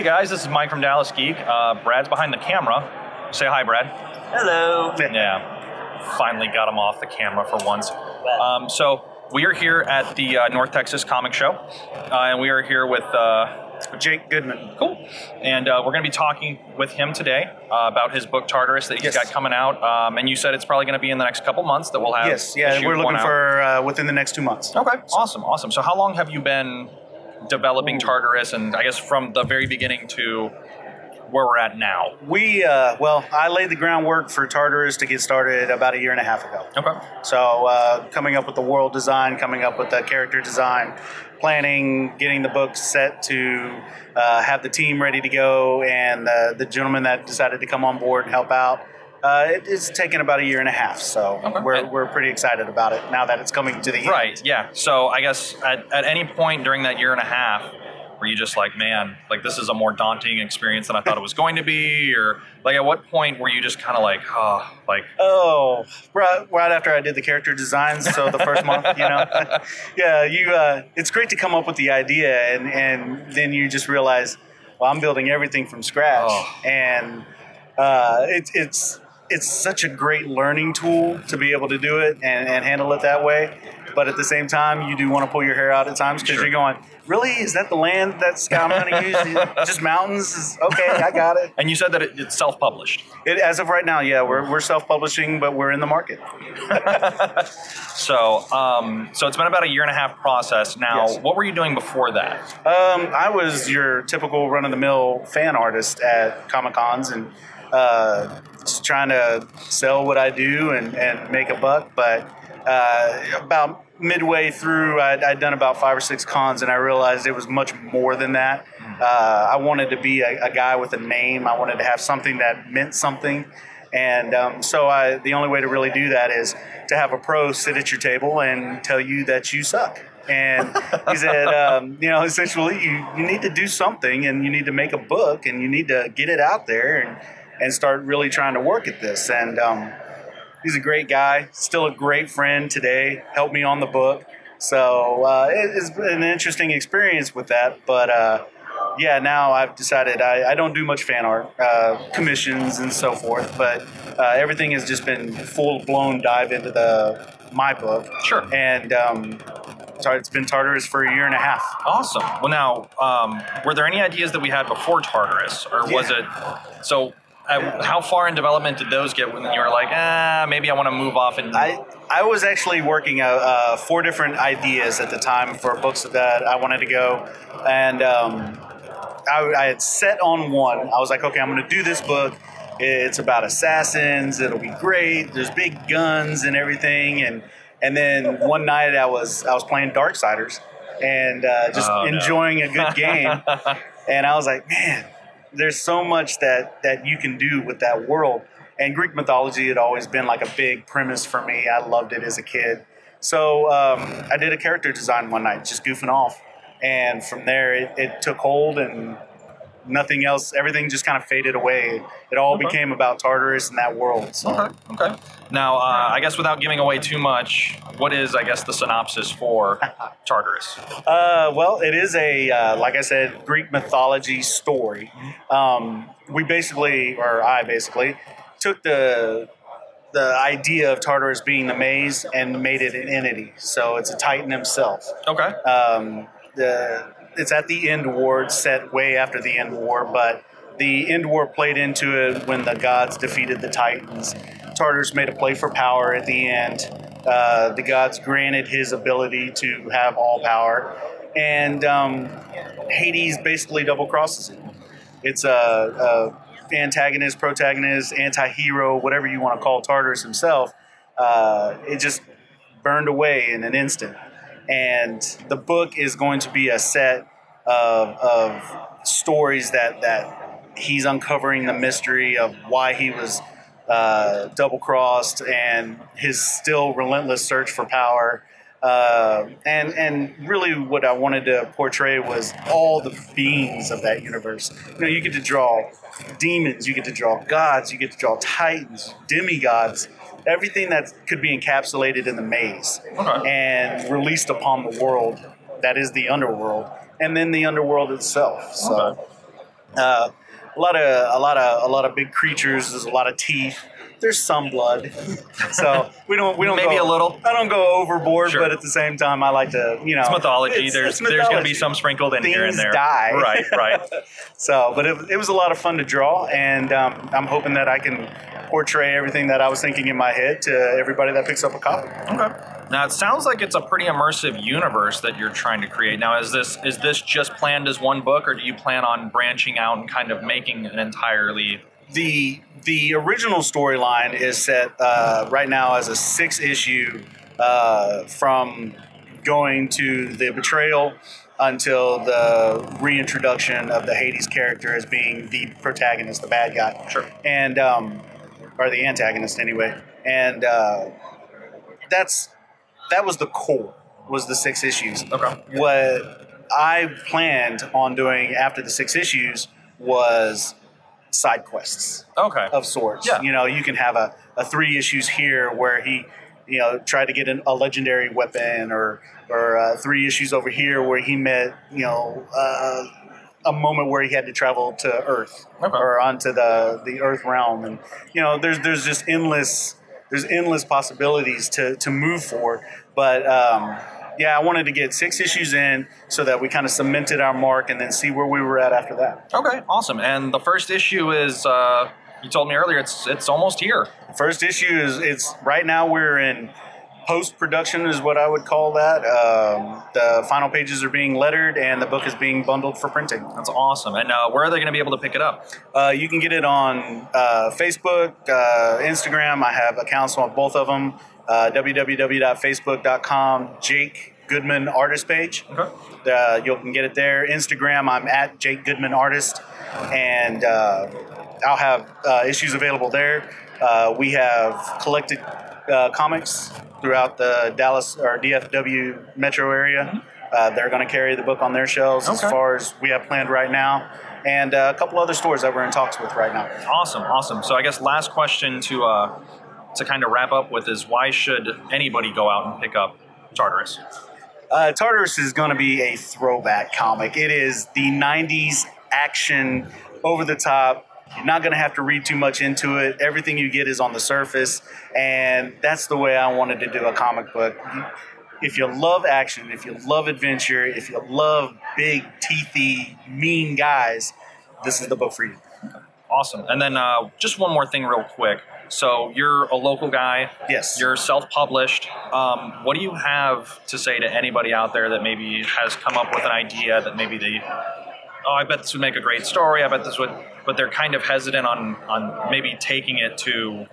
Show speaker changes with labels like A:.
A: Hey guys, this is Mike from Dallas Geek. Uh, Brad's behind the camera. Say hi, Brad.
B: Hello.
A: Yeah, finally got him off the camera for once. Um, so we are here at the uh, North Texas Comic Show, uh, and we are here with uh,
C: Jake Goodman.
A: Cool. And uh, we're going to be talking with him today uh, about his book Tartarus that he's
C: Yes.
A: got coming out. Um, and you said it's probably going to be in the next couple months that we'll have.
C: Yes, yeah, we're looking for uh, within the next two months.
A: Okay, awesome, awesome. So how long have you been developing Tartarus, and I guess from the very beginning to where we're at now?
C: We, uh, well, I laid the groundwork for Tartarus to get started about a year and a half ago.
A: Okay.
C: So, uh, coming up with the world design, coming up with the character design, planning, getting the book set to uh, have the team ready to go, and uh, the gentleman that decided to come on board and help out. Uh, it, it's taken about a year and a half, so
A: Okay.
C: we're, we're pretty excited about it now that it's coming to the end.
A: Right. Yeah. So I guess at, at any point during that year and a half, were you just like, man, like this is a more daunting experience than I thought it was going to be, or like at what point were you just kind of like, oh, like
C: Oh, right, right after I did the character designs, so the first month, you know, yeah, you. Uh, it's great to come up with the idea, and and then you just realize, well, I'm building everything from scratch,
A: Oh.
C: and uh, it's it's it's such a great learning tool to be able to do it and, and handle it that way. But at the same time, you do want to pull your hair out at times because
A: Sure.
C: you're going, really? Is that the land that's I'm going to use? Just mountains? Is- Okay, I got it.
A: And you said that it, it's self-published.
C: it. As of right now, yeah, we're, we're self-publishing, but we're in the market.
A: So, um, so it's been about a year and a half process. Now,
C: Yes.
A: what were you doing before that?
C: Um, I was your typical run of the mill fan artist at Comic Cons and uh, trying to sell what I do and, and make a buck. But uh, about midway through, I'd, I'd done about five or six cons and I realized it was much more than that. Uh, I wanted to be a, a guy with a name, I wanted to have something that meant something. And um, so I, the only way to really do that is to have a pro sit at your table and tell you that you suck. And he said, um, you know, essentially, you, you need to do something and you need to make a book and you need to get it out there and, and start really trying to work at this. And um, he's a great guy, still a great friend today, helped me on the book. So uh, it, it's been an interesting experience with that. But uh, yeah, now I've decided I, I don't do much fan art, uh, commissions and so forth, but uh, everything has just been full blown dive into the my book.
A: Sure.
C: And um, it's been Tartarus for a year and a half.
A: Awesome. Well, now, um, were there any ideas that we had before Tartarus, or was it so? How far in development did those get when you were like, ah, maybe I want to move off and
C: I I was actually working uh, uh, four different ideas at the time for books that I wanted to go, and um, I, I had set on one. I was like, okay, I'm going to do this book. It's about assassins. It'll be great. There's big guns and everything, and and then one night I was I was playing Darksiders and uh, just
A: Oh, no.
C: enjoying a good game, and I was like, man, there's so much that that you can do with that world. And Greek mythology had always been like a big premise for me. I loved it as a kid. So um, I did a character design one night, just goofing off, and from there it, it took hold and nothing else. Everything just kind of faded away. It all
A: Okay.
C: became about Tartarus and that world. So.
A: Okay. Okay. Now, uh, I guess without giving away too much, what is, I guess, the synopsis for Tartarus?
C: Uh, well, it is a uh, like I said, Greek mythology story. Um, we basically, or I basically, took the the idea of Tartarus being the maze and made it an entity. So it's a Titan himself.
A: Okay.
C: Um, the it's at the end war, it's set way after the end war, but the end war played into it when the gods defeated the Titans. Tartarus made a play for power at the end. Uh, the gods granted his ability to have all power, and um, Hades basically double crosses him. It's a, a antagonist, protagonist, anti-hero, whatever you want to call Tartarus himself. Uh, it just burned away in an instant and the book is going to be a set of, of stories that that he's uncovering the mystery of why he was uh, double crossed and his still relentless search for power. Uh, and and really, what I wanted to portray was all the beings of that universe. You know, you get to draw demons, you get to draw gods, you get to draw titans, demigods, everything that could be encapsulated in the maze
A: Okay.
C: and released upon the world that is the underworld, and then the underworld itself. So.
A: Okay.
C: Uh, a lot of a lot of a lot of big creatures. There's a lot of teeth. There's some blood, so we don't we don't
A: Maybe
C: go,
A: a little.
C: I don't go overboard,
A: Sure.
C: but at the same time, I like to you know
A: It's mythology.
C: it's-
A: there's
C: it's
A: there's going to be some sprinkled in here and
C: Things
A: there.
C: die.
A: Right, right.
C: So, but it, it was a lot of fun to draw, and um, I'm hoping that I can portray everything that I was thinking in my head to everybody that picks up a copy.
A: Okay. Now it sounds like it's a pretty immersive universe that you're trying to create. Now is this is this just planned as one book, or do you plan on branching out and kind of making an entirely?
C: The the original storyline is set uh, right now as a six issue uh, from going to the betrayal until the reintroduction of the Hades character as being the protagonist, the bad guy.
A: Sure.
C: And um, or the antagonist anyway. And uh, that's that was the core was the six issues.
A: Okay.
C: What I planned on doing after the six issues was side quests
A: Okay.
C: of sorts.
A: Yeah.
C: You know, you can have a, a three issues here where he, you know, tried to get an, a legendary weapon, or or uh, three issues over here where he met, you know, uh, a moment where he had to travel to Earth
A: Okay.
C: or onto the the Earth realm, and you know, there's there's just endless there's endless possibilities to to move for, but. Um, yeah, I wanted to get six issues in so that we kind of cemented our mark and then see where we were at after that.
A: Okay. Awesome. And the first issue is uh, you told me earlier it's it's almost here.
C: First issue is it's right now we're in post production is what I would call that. Um, the final pages are being lettered and the book is being bundled for printing.
A: That's awesome. And uh, where are they going to be able to pick it up?
C: Uh, you can get it on uh, Facebook, uh, Instagram. I have accounts on both of them. Uh, www.facebook.com Jake Goodman artist page.
A: Okay.
C: Uh, you can get it there. Instagram, I'm at Jake Goodman Artist, and uh, I'll have uh, issues available there. Uh, we have collected uh, comics throughout the Dallas or DFW metro area. Uh, they're going to carry the book on their shelves as far as we have planned right now, and uh, a couple other stores that we're in talks with right now.
A: Awesome. Awesome. So I guess last question to uh, to kind of wrap up with is why should anybody go out and pick up Tartarus?
C: Uh, Tartarus is going to be a throwback comic. It is the 90s action, over the top. You're not going to have to read too much into it. Everything you get is on the surface. And that's the way I wanted to do a comic book. If you love action, if you love adventure, if you love big, teethy, mean guys, this is the book for you.
A: Awesome. And then uh, just one more thing, real quick. So you're a local guy.
C: Yes.
A: You're self-published. Um, what do you have to say to anybody out there that maybe has come up with an idea that maybe they, oh, I bet this would make a great story. I bet this would, but they're kind of hesitant on on maybe taking it to